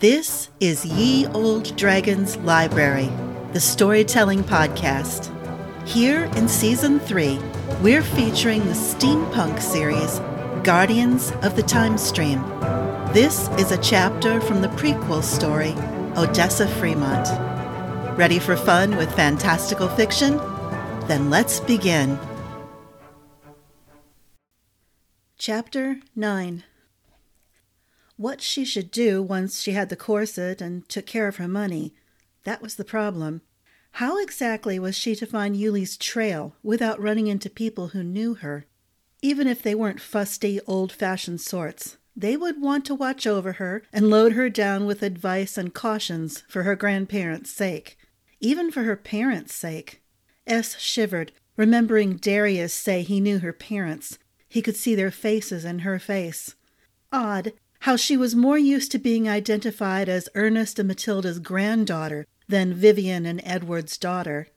This is Ye Olde Dragon's Library, the storytelling podcast. Here in season three, we're featuring the steampunk series, Guardians of the Time Stream. This is a chapter from the prequel story, Odessa Fremont. Ready for fun with fantastical fiction? Then let's begin. Chapter 9 what she should do once she had the corset and took care of her money. That was the problem. How exactly was she to find Uly's trail without running into people who knew her? Even if they weren't fusty, old fashioned sorts, they would want to watch over her and load her down with advice and cautions for her grandparents' sake. Even for her parents' sake. Ess shivered, remembering Darius say he knew her parents. He could see their faces in her face. Odd, how she was more used to being identified as Ernest and Matilda's granddaughter than Vivian and Edward's daughter.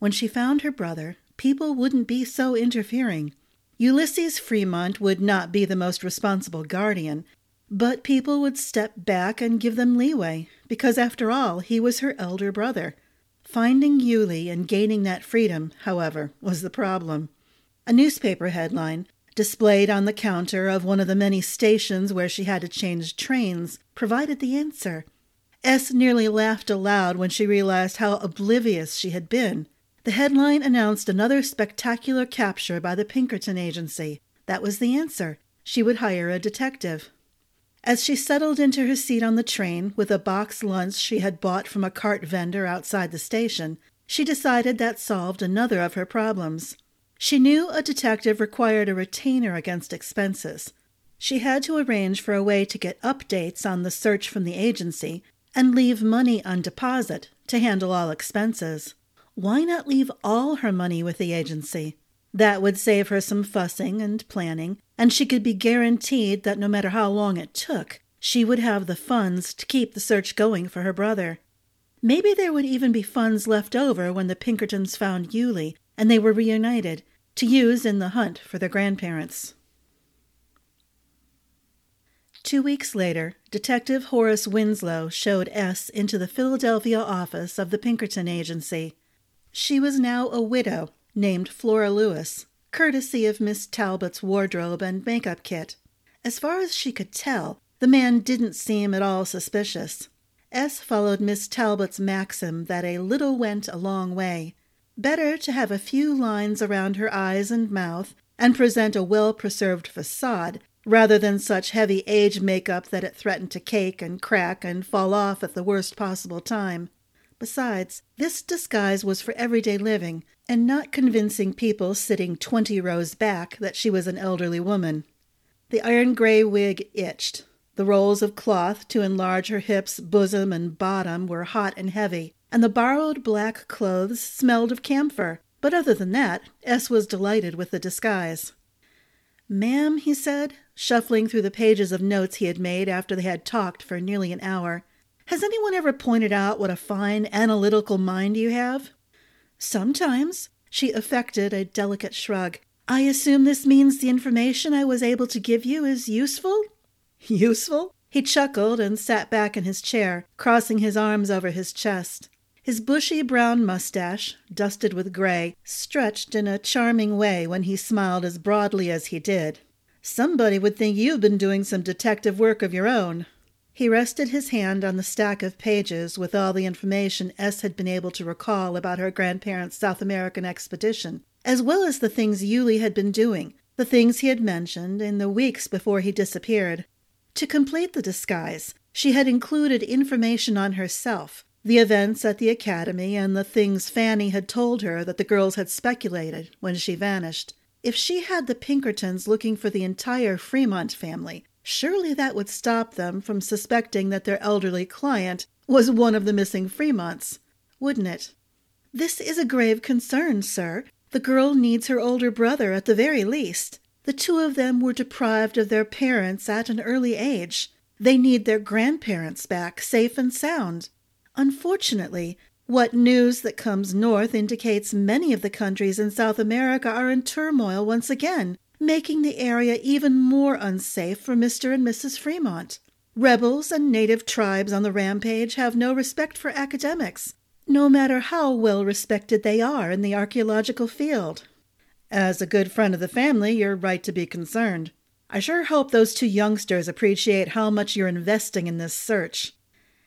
When she found her brother, people wouldn't be so interfering. Ulysses Fremont would not be the most responsible guardian, but people would step back and give them leeway, because after all, he was her elder brother. Finding Uly and gaining that freedom, however, was the problem. A newspaper headline displayed on the counter of one of the many stations where she had to change trains, provided the answer. Ess nearly laughed aloud when she realized how oblivious she had been. The headline announced another spectacular capture by the Pinkerton agency. That was the answer. She would hire a detective. As she settled into her seat on the train with a box lunch she had bought from a cart vendor outside the station, she decided that solved another of her problems. She knew a detective required a retainer against expenses. She had to arrange for a way to get updates on the search from the agency and leave money on deposit to handle all expenses. Why not leave all her money with the agency? That would save her some fussing and planning, and she could be guaranteed that no matter how long it took, she would have the funds to keep the search going for her brother. Maybe there would even be funds left over when the Pinkertons found Uly and they were reunited to use in the hunt for their grandparents. Two weeks later, Detective Horace Winslow showed Ess into the Philadelphia office of the Pinkerton Agency. She was now a widow, named Flora Lewis, courtesy of Miss Talbot's wardrobe and makeup kit. As far as she could tell, the man didn't seem at all suspicious. Ess followed Miss Talbot's maxim that a little went a long way, Better to have a few lines around her eyes and mouth and present a well preserved facade rather than such heavy age makeup that it threatened to cake and crack and fall off at the worst possible time. Besides, this disguise was for everyday living and not convincing people sitting twenty rows back that she was an elderly woman. The iron gray wig itched. The rolls of cloth to enlarge her hips, bosom, and bottom were hot and heavy, and the borrowed black clothes smelled of camphor. But other than that, Ess was delighted with the disguise. Ma'am, he said, shuffling through the pages of notes he had made after they had talked for nearly an hour, has anyone ever pointed out what a fine analytical mind you have? Sometimes. She affected a delicate shrug. I assume this means the information I was able to give you is useful? Useful? He chuckled and sat back in his chair, crossing his arms over his chest. His bushy brown mustache, dusted with gray, stretched in a charming way when he smiled as broadly as he did. Somebody would think you've been doing some detective work of your own. He rested his hand on the stack of pages with all the information Ess had been able to recall about her grandparents' South American expedition, as well as the things Uly had been doing, the things he had mentioned in the weeks before he disappeared. To complete the disguise, she had included information on herself, the events at the academy and the things Fanny had told her that the girls had speculated when she vanished. If she had the Pinkertons looking for the entire Fremont family, surely that would stop them from suspecting that their elderly client was one of the missing Fremonts, wouldn't it? This is a grave concern, sir. The girl needs her older brother at the very least. The two of them were deprived of their parents at an early age. They need their grandparents back, safe and sound. Unfortunately, what news that comes north indicates many of the countries in South America are in turmoil once again, making the area even more unsafe for Mr. and Mrs. Fremont. Rebels and native tribes on the rampage have no respect for academics, no matter how well respected they are in the archaeological field. As a good friend of the family, you're right to be concerned. I sure hope those two youngsters appreciate how much you're investing in this search.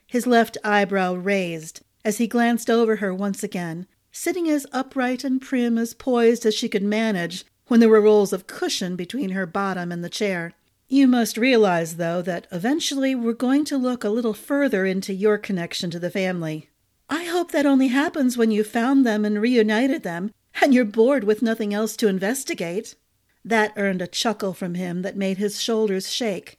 His left eyebrow raised as he glanced over her once again, sitting as upright and prim as poised as she could manage when there were rolls of cushion between her bottom and the chair. You must realize, though, that eventually we're going to look a little further into your connection to the family. I hope that only happens when you've found them and reunited them, and you're bored with nothing else to investigate. That earned a chuckle from him that made his shoulders shake.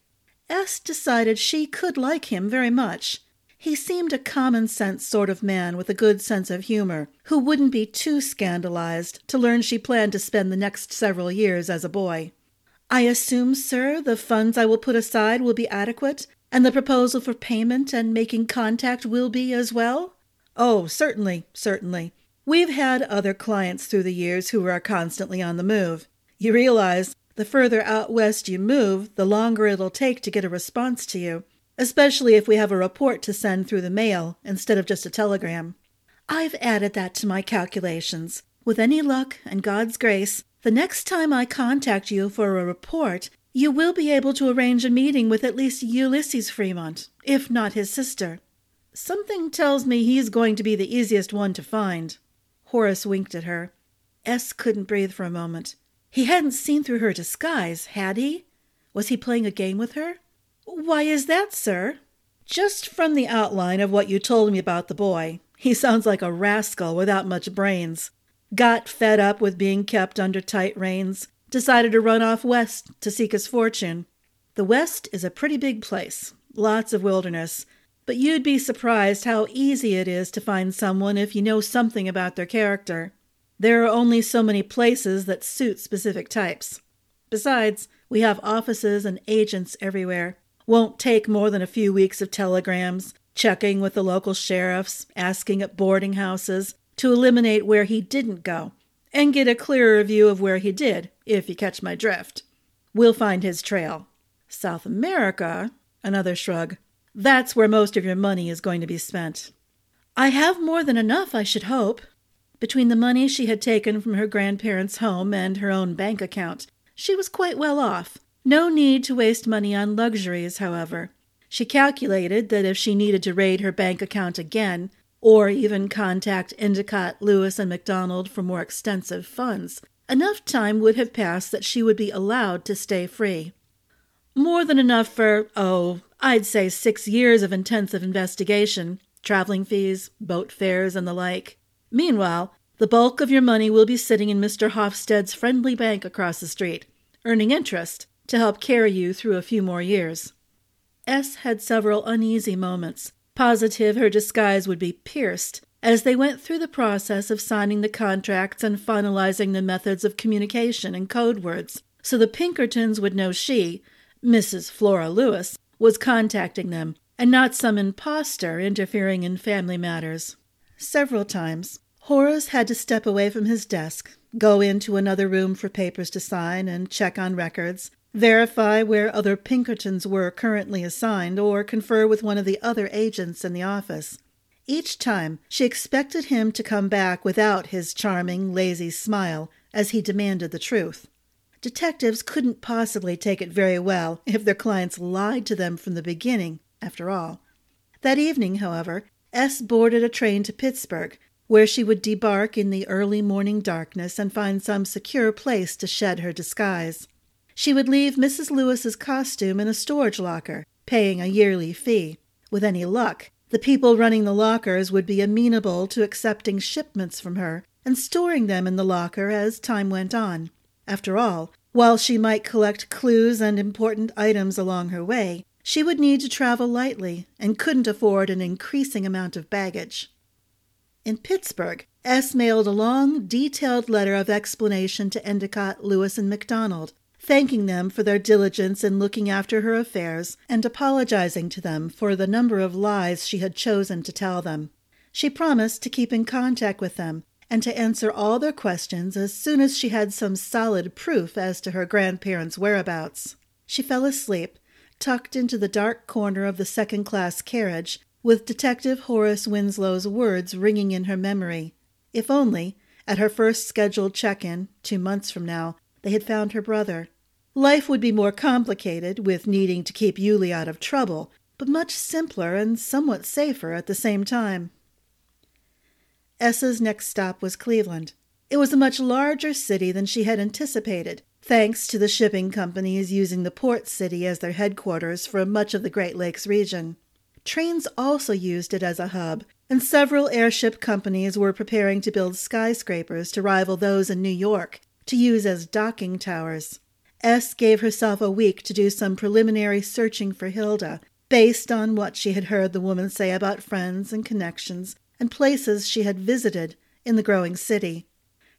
Ess decided she could like him very much. He seemed a common sense sort of man with a good sense of humor, who wouldn't be too scandalized to learn she planned to spend the next several years as a boy. I assume, sir, the funds I will put aside will be adequate, and the proposal for payment and making contact will be as well? Oh, certainly, certainly. We've had other clients through the years who are constantly on the move. You realize the further out west you move, the longer it'll take to get a response to you, especially if we have a report to send through the mail instead of just a telegram. I've added that to my calculations. With any luck and God's grace, the next time I contact you for a report, you will be able to arrange a meeting with at least Ulysses Fremont, if not his sister. Something tells me he's going to be the easiest one to find. Horace winked at her. Ess couldn't breathe for a moment. He hadn't seen through her disguise, had he? Was he playing a game with her? Why is that, sir? Just from the outline of what you told me about the boy. He sounds like a rascal without much brains got fed up with being kept under tight reins, decided to run off west to seek his fortune. The West is a pretty big place, lots of wilderness, but you'd be surprised how easy it is to find someone if you know something about their character. There are only so many places that suit specific types. Besides, we have offices and agents everywhere. Won't take more than a few weeks of telegrams, checking with the local sheriffs, asking at boarding houses, to eliminate where he didn't go and get a clearer view of where he did, if you catch my drift. We'll find his trail. South America, another shrug, that's where most of your money is going to be spent. I have more than enough, I should hope. Between the money she had taken from her grandparents' home and her own bank account, she was quite well off. No need to waste money on luxuries, however. She calculated that if she needed to raid her bank account again, or even contact Endicott, Lewis, and MacDonald for more extensive funds. Enough time would have passed that she would be allowed to stay free. More than enough for, oh, I'd say six years of intensive investigation, traveling fees, boat fares, and the like. Meanwhile, the bulk of your money will be sitting in Mr. Hofstede's friendly bank across the street, earning interest to help carry you through a few more years. Ess had several uneasy moments positive her disguise would be pierced as they went through the process of signing the contracts and finalizing the methods of communication and code words, so the Pinkertons would know she, Mrs. Flora Lewis, was contacting them, and not some impostor interfering in family matters. Several times, Horace had to step away from his desk, go into another room for papers to sign and check on records, verify where other Pinkertons were currently assigned, or confer with one of the other agents in the office. Each time she expected him to come back without his charming, lazy smile as he demanded the truth. Detectives couldn't possibly take it very well if their clients lied to them from the beginning, after all. That evening, however, Ess boarded a train to Pittsburgh, where she would debark in the early morning darkness and find some secure place to shed her disguise. She would leave Mrs. Lewis's costume in a storage locker, paying a yearly fee. With any luck, the people running the lockers would be amenable to accepting shipments from her and storing them in the locker as time went on. After all, while she might collect clues and important items along her way, she would need to travel lightly and couldn't afford an increasing amount of baggage. In Pittsburgh, Ess mailed a long, detailed letter of explanation to Endicott, Lewis, and MacDonald thanking them for their diligence in looking after her affairs and apologizing to them for the number of lies she had chosen to tell them. She promised to keep in contact with them and to answer all their questions as soon as she had some solid proof as to her grandparents' whereabouts. She fell asleep, tucked into the dark corner of the second class carriage, with Detective Horace Winslow's words ringing in her memory. If only, at her first scheduled check in, two months from now, they had found her brother. Life would be more complicated, with needing to keep Uly out of trouble, but much simpler and somewhat safer at the same time. Ess's next stop was Cleveland. It was a much larger city than she had anticipated, thanks to the shipping companies using the port city as their headquarters for much of the Great Lakes region. Trains also used it as a hub, and several airship companies were preparing to build skyscrapers to rival those in New York to use as docking towers. Ess gave herself a week to do some preliminary searching for Hilda, based on what she had heard the woman say about friends and connections and places she had visited in the growing city.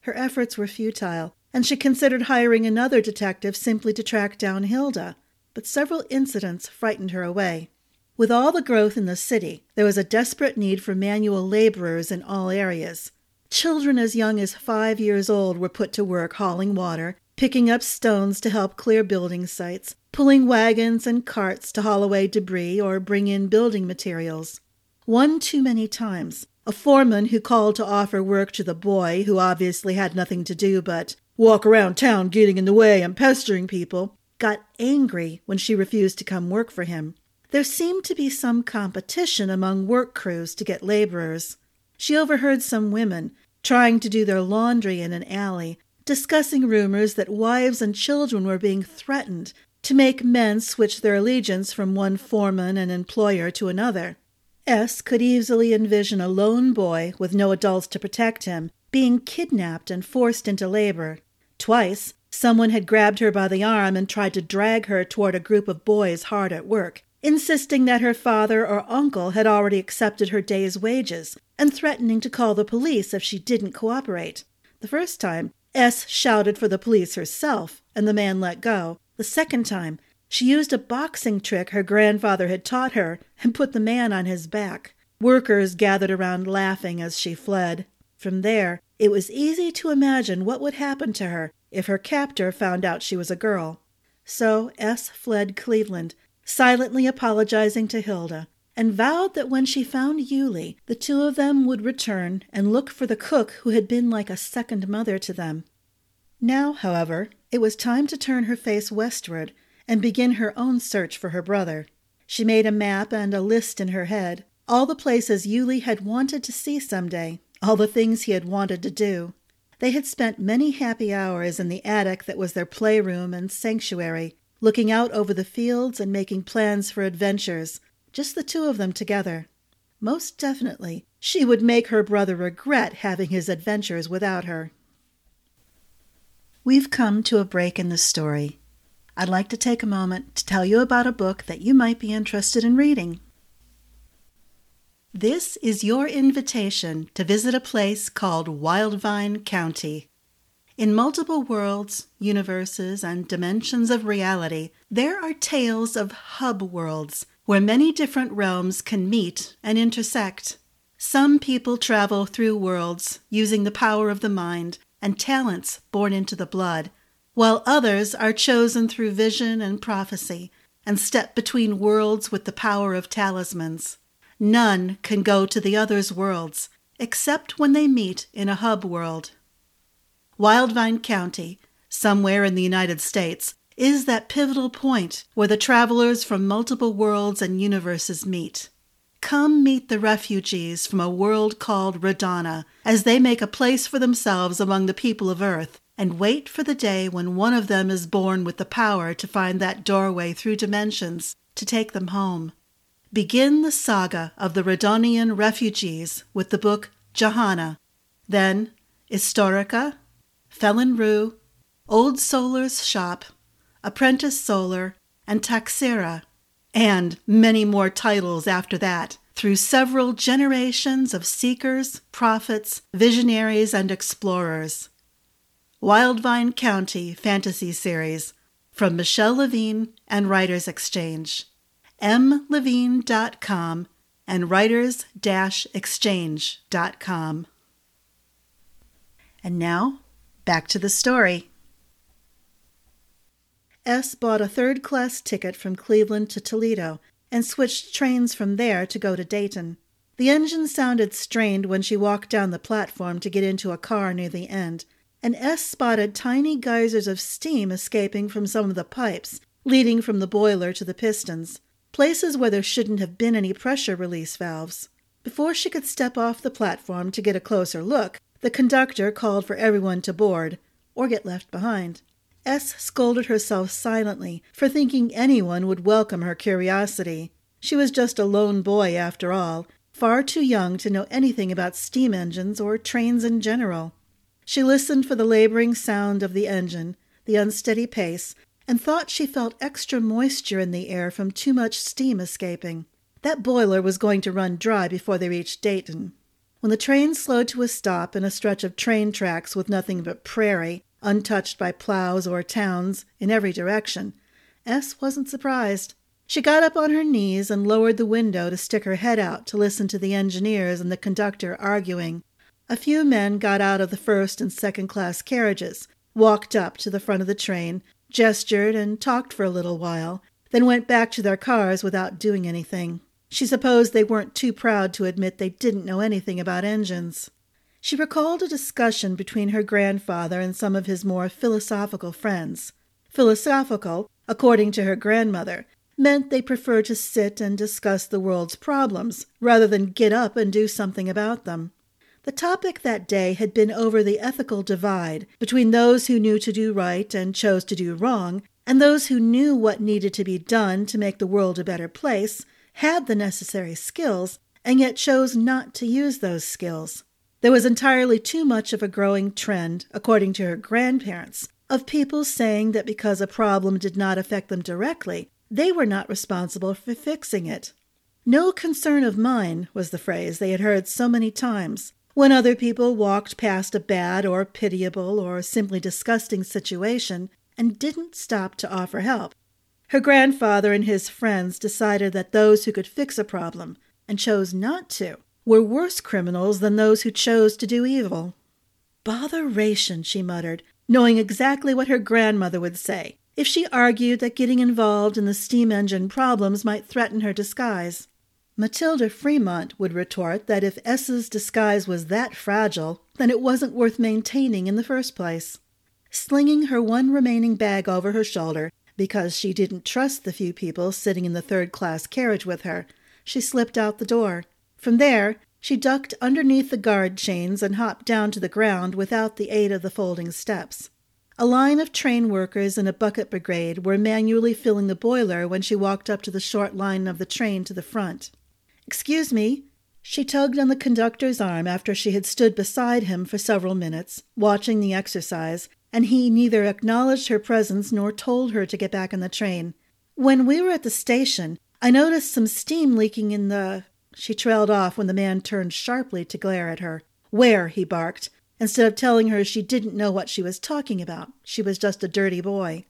Her efforts were futile, and she considered hiring another detective simply to track down Hilda, but several incidents frightened her away. With all the growth in the city, there was a desperate need for manual laborers in all areas. Children as young as five years old were put to work hauling water, picking up stones to help clear building sites, pulling wagons and carts to haul away debris or bring in building materials. One too many times, a foreman who called to offer work to the boy, who obviously had nothing to do but walk around town getting in the way and pestering people, got angry when she refused to come work for him. There seemed to be some competition among work crews to get laborers. She overheard some women, trying to do their laundry in an alley, discussing rumors that wives and children were being threatened to make men switch their allegiance from one foreman and employer to another. Ess could easily envision a lone boy with no adults to protect him being kidnapped and forced into labor. Twice, someone had grabbed her by the arm and tried to drag her toward a group of boys hard at work, insisting that her father or uncle had already accepted her day's wages and threatening to call the police if she didn't cooperate. The first time, Ess shouted for the police herself, and the man let go. The second time, she used a boxing trick her grandfather had taught her and put the man on his back. Workers gathered around laughing as she fled. From there, it was easy to imagine what would happen to her if her captor found out she was a girl. So Ess fled Cleveland, silently apologizing to Hilda, and vowed that when she found Uly, the two of them would return and look for the cook who had been like a second mother to them. Now, however, it was time to turn her face westward and begin her own search for her brother. She made a map and a list in her head, all the places Uly had wanted to see some day, all the things he had wanted to do. They had spent many happy hours in the attic that was their playroom and sanctuary, looking out over the fields and making plans for adventures, just the two of them together. Most definitely, she would make her brother regret having his adventures without her. We've come to a break in the story. I'd like to take a moment to tell you about a book that you might be interested in reading. This is your invitation to visit a place called Wildvine County. In multiple worlds, universes, and dimensions of reality, there are tales of hub worlds where many different realms can meet and intersect. Some people travel through worlds using the power of the mind and talents born into the blood while others are chosen through vision and prophecy and step between worlds with the power of talismans. None can go to the other's worlds except when they meet in a hub world. Wildvine County, somewhere in the United States, is that pivotal point where the travelers from multiple worlds and universes meet. Come meet the refugees from a world called Radana as they make a place for themselves among the people of Earth and wait for the day when one of them is born with the power to find that doorway through dimensions to take them home. Begin the saga of the Radonian refugees with the book Johanna, then Historica, Felon Rue, Old Solar's Shop, Apprentice Solar, and Taxera, and many more titles after that, through several generations of seekers, prophets, visionaries, and explorers. Wildvine County Fantasy Series from Michelle Levigne and Writers Exchange. mlevigne.com and writers-exchange.com. And now, back to the story. Ess bought a third class ticket from Cleveland to Toledo and switched trains from there to go to Dayton. The engine sounded strained when she walked down the platform to get into a car near the end, and Ess spotted tiny geysers of steam escaping from some of the pipes leading from the boiler to the pistons, places where there shouldn't have been any pressure release valves. Before she could step off the platform to get a closer look, the conductor called for everyone to board or get left behind. Ess scolded herself silently for thinking anyone would welcome her curiosity. She was just a lone boy, after all, far too young to know anything about steam engines or trains in general. She listened for the laboring sound of the engine, the unsteady pace, and thought she felt extra moisture in the air from too much steam escaping. That boiler was going to run dry before they reached Dayton. When the train slowed to a stop in a stretch of train tracks with nothing but prairie, untouched by plows or towns in every direction, Ess wasn't surprised. She got up on her knees and lowered the window to stick her head out to listen to the engineers and the conductor arguing. A few men got out of the first and second class carriages, walked up to the front of the train, gestured and talked for a little while, then went back to their cars without doing anything. She supposed they weren't too proud to admit they didn't know anything about engines. She recalled a discussion between her grandfather and some of his more philosophical friends. Philosophical, according to her grandmother, meant they preferred to sit and discuss the world's problems rather than get up and do something about them. The topic that day had been over the ethical divide between those who knew to do right and chose to do wrong, and those who knew what needed to be done to make the world a better place, had the necessary skills, and yet chose not to use those skills. There was entirely too much of a growing trend, according to her grandparents, of people saying that because a problem did not affect them directly, they were not responsible for fixing it. No concern of mine was the phrase they had heard so many times. When other people walked past a bad or pitiable or simply disgusting situation and didn't stop to offer help, her grandfather and his friends decided that those who could fix a problem and chose not to were worse criminals than those who chose to do evil. Botheration, she muttered, knowing exactly what her grandmother would say if she argued that getting involved in the steam engine problems might threaten her disguise. Matilda Fremont would retort that if Ess's disguise was that fragile, then it wasn't worth maintaining in the first place. Slinging her one remaining bag over her shoulder, because she didn't trust the few people sitting in the third class carriage with her, she slipped out the door. From there, she ducked underneath the guard chains and hopped down to the ground without the aid of the folding steps. A line of train workers in a bucket brigade were manually filling the boiler when she walked up to the short line of the train to the front. Excuse me. She tugged on the conductor's arm after she had stood beside him for several minutes, watching the exercise, and he neither acknowledged her presence nor told her to get back on the train. When we were at the station, I noticed some steam leaking in the. She trailed off when the man turned sharply to glare at her. Where? he barked instead of telling her she didn't know what she was talking about. She was just a dirty boy.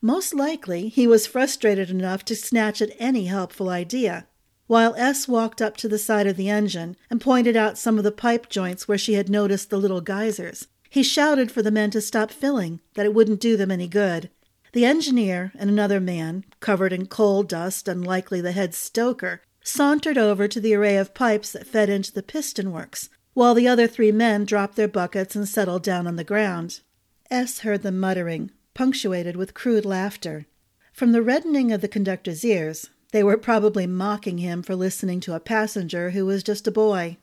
Most likely, he was frustrated enough to snatch at any helpful idea. While Ess walked up to the side of the engine and pointed out some of the pipe joints where she had noticed the little geysers, he shouted for the men to stop filling, that it wouldn't do them any good. The engineer and another man, covered in coal dust and likely the head stoker, sauntered over to the array of pipes that fed into the piston works, while the other three men dropped their buckets and settled down on the ground. Ess heard them muttering, punctuated with crude laughter. From the reddening of the conductor's ears, they were probably mocking him for listening to a passenger who was just a boy.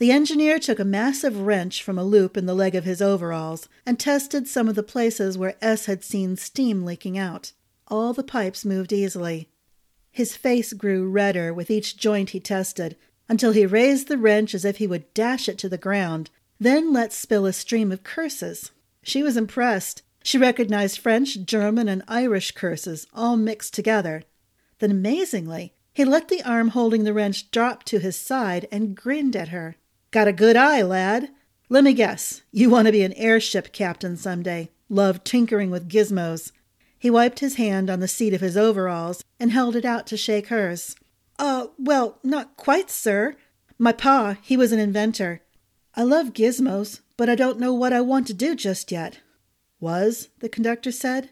The engineer took a massive wrench from a loop in the leg of his overalls and tested some of the places where Ess had seen steam leaking out. All the pipes moved easily. His face grew redder with each joint he tested, until he raised the wrench as if he would dash it to the ground, then let spill a stream of curses. She was impressed. She recognized French, German, and Irish curses, all mixed together. Then, amazingly, he let the arm holding the wrench drop to his side and grinned at her. Got a good eye, lad. Let me guess. You want to be an airship captain some day. Love tinkering with gizmos. He wiped his hand on the seat of his overalls and held it out to shake hers. Uh, well, not quite, sir. My pa, he was an inventor. I love gizmos, but I don't know what I want to do just yet. Was, the conductor said.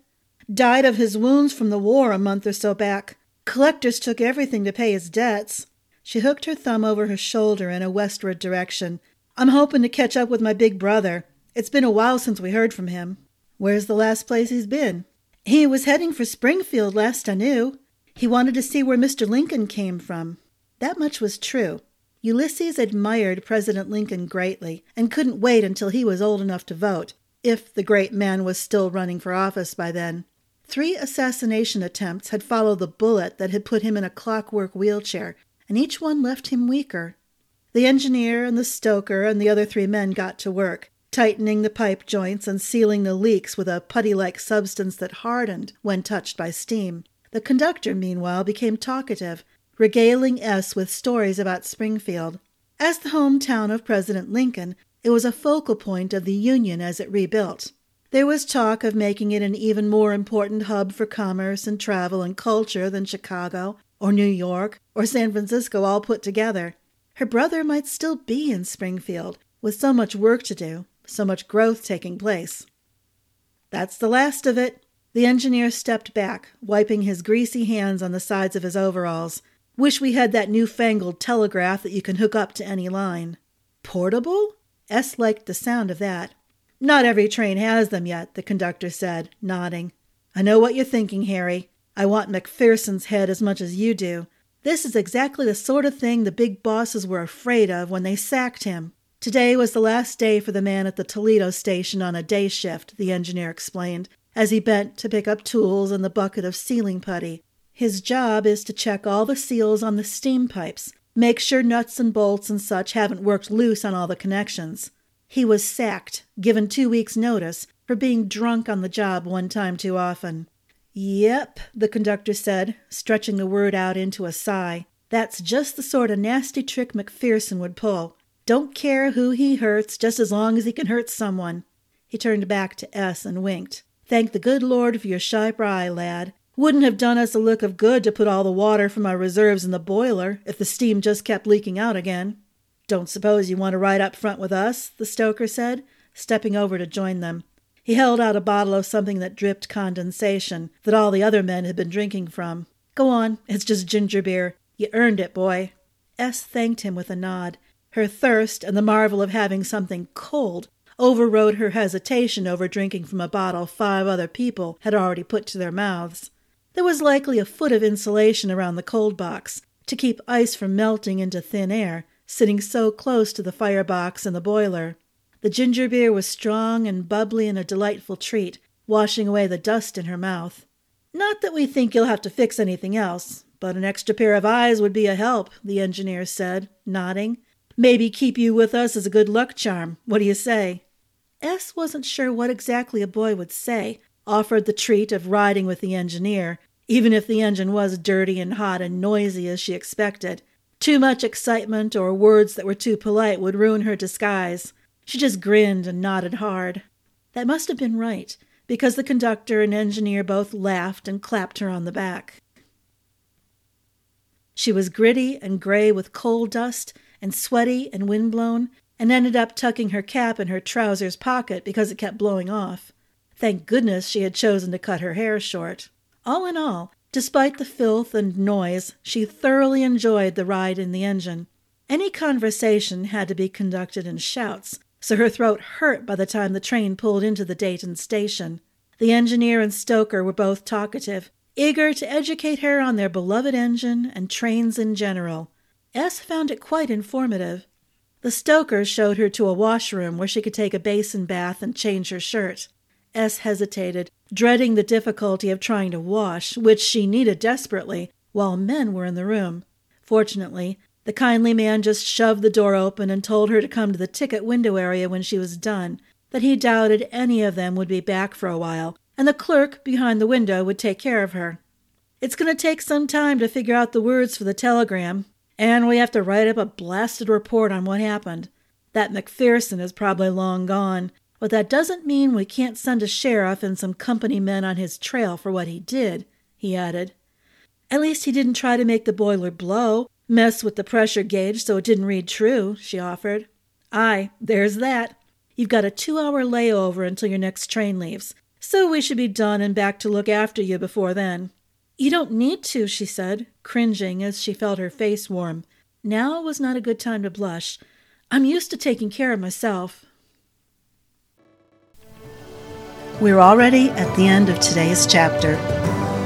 Died of his wounds from the war a month or so back. Collectors took everything to pay his debts. She hooked her thumb over her shoulder in a westward direction. I'm hoping to catch up with my big brother. It's been a while since we heard from him. Where's the last place he's been? He was heading for Springfield last I knew. He wanted to see where Mr. Lincoln came from. That much was true. Ulysses admired President Lincoln greatly and couldn't wait until he was old enough to vote, if the great man was still running for office by then. Three assassination attempts had followed the bullet that had put him in a clockwork wheelchair, and each one left him weaker. The engineer and the stoker and the other three men got to work, tightening the pipe joints and sealing the leaks with a putty like substance that hardened when touched by steam. The conductor, meanwhile, became talkative, regaling Ess with stories about Springfield. As the hometown of President Lincoln, it was a focal point of the Union as it rebuilt. There was talk of making it an even more important hub for commerce and travel and culture than Chicago or New York or San Francisco all put together. Her brother might still be in Springfield, with so much work to do, so much growth taking place. That's the last of it. The engineer stepped back, wiping his greasy hands on the sides of his overalls. Wish we had that new-fangled telegraph that you can hook up to any line. Portable? Ess liked the sound of that. Not every train has them yet, the conductor said, nodding. I know what you're thinking, Harry. I want McPherson's head as much as you do. This is exactly the sort of thing the big bosses were afraid of when they sacked him. Today was the last day for the man at the Toledo station on a day shift, the engineer explained, as he bent to pick up tools and the bucket of sealing putty. His job is to check all the seals on the steam pipes, make sure nuts and bolts and such haven't worked loose on all the connections. He was sacked, given two weeks' notice, for being drunk on the job one time too often. Yep, the conductor said, stretching the word out into a sigh. That's just the sort of nasty trick McPherson would pull. Don't care who he hurts, just as long as he can hurt someone. He turned back to Ess and winked. Thank the good Lord for your sharp eye, lad. Wouldn't have done us a look of good to put all the water from our reserves in the boiler if the steam just kept leaking out again. Don't suppose you want to ride up front with us? the stoker said, stepping over to join them. He held out a bottle of something that dripped condensation, that all the other men had been drinking from. Go on, it's just ginger beer. You earned it, boy. Ess thanked him with a nod. Her thirst and the marvel of having something cold overrode her hesitation over drinking from a bottle five other people had already put to their mouths. There was likely a foot of insulation around the cold box to keep ice from melting into thin air, sitting so close to the firebox and the boiler. The ginger beer was strong and bubbly and a delightful treat, washing away the dust in her mouth. Not that we think you'll have to fix anything else, but an extra pair of eyes would be a help, the engineer said, nodding. Maybe keep you with us as a good luck charm. What do you say? Ess wasn't sure what exactly a boy would say, offered the treat of riding with the engineer, even if the engine was dirty and hot and noisy as she expected. Too much excitement or words that were too polite would ruin her disguise. She just grinned and nodded hard. That must have been right, because the conductor and engineer both laughed and clapped her on the back. She was gritty and gray with coal dust and sweaty and windblown, and ended up tucking her cap in her trousers pocket because it kept blowing off. Thank goodness she had chosen to cut her hair short. All in all, Despite the filth and noise, she thoroughly enjoyed the ride in the engine. Any conversation had to be conducted in shouts, so her throat hurt by the time the train pulled into the Dayton station. The engineer and stoker were both talkative, eager to educate her on their beloved engine and trains in general. Ess found it quite informative. The stoker showed her to a washroom where she could take a basin bath and change her shirt. Ess hesitated, dreading the difficulty of trying to wash, which she needed desperately, while men were in the room. Fortunately, the kindly man just shoved the door open and told her to come to the ticket window area when she was done, that he doubted any of them would be back for a while, and the clerk behind the window would take care of her. It's going to take some time to figure out the words for the telegram, and we have to write up a blasted report on what happened. That McPherson is probably long gone, but that doesn't mean we can't send a sheriff and some company men on his trail for what he did, he added. At least he didn't try to make the boiler blow, mess with the pressure gauge so it didn't read true, she offered. Aye, there's that. You've got a two hour layover until your next train leaves. So we should be done and back to look after you before then. You don't need to, she said, cringing as she felt her face warm. Now was not a good time to blush. I'm used to taking care of myself. We're already at the end of today's chapter.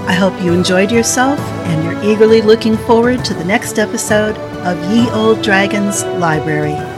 I hope you enjoyed yourself and you're eagerly looking forward to the next episode of Ye Olde Dragon's Library.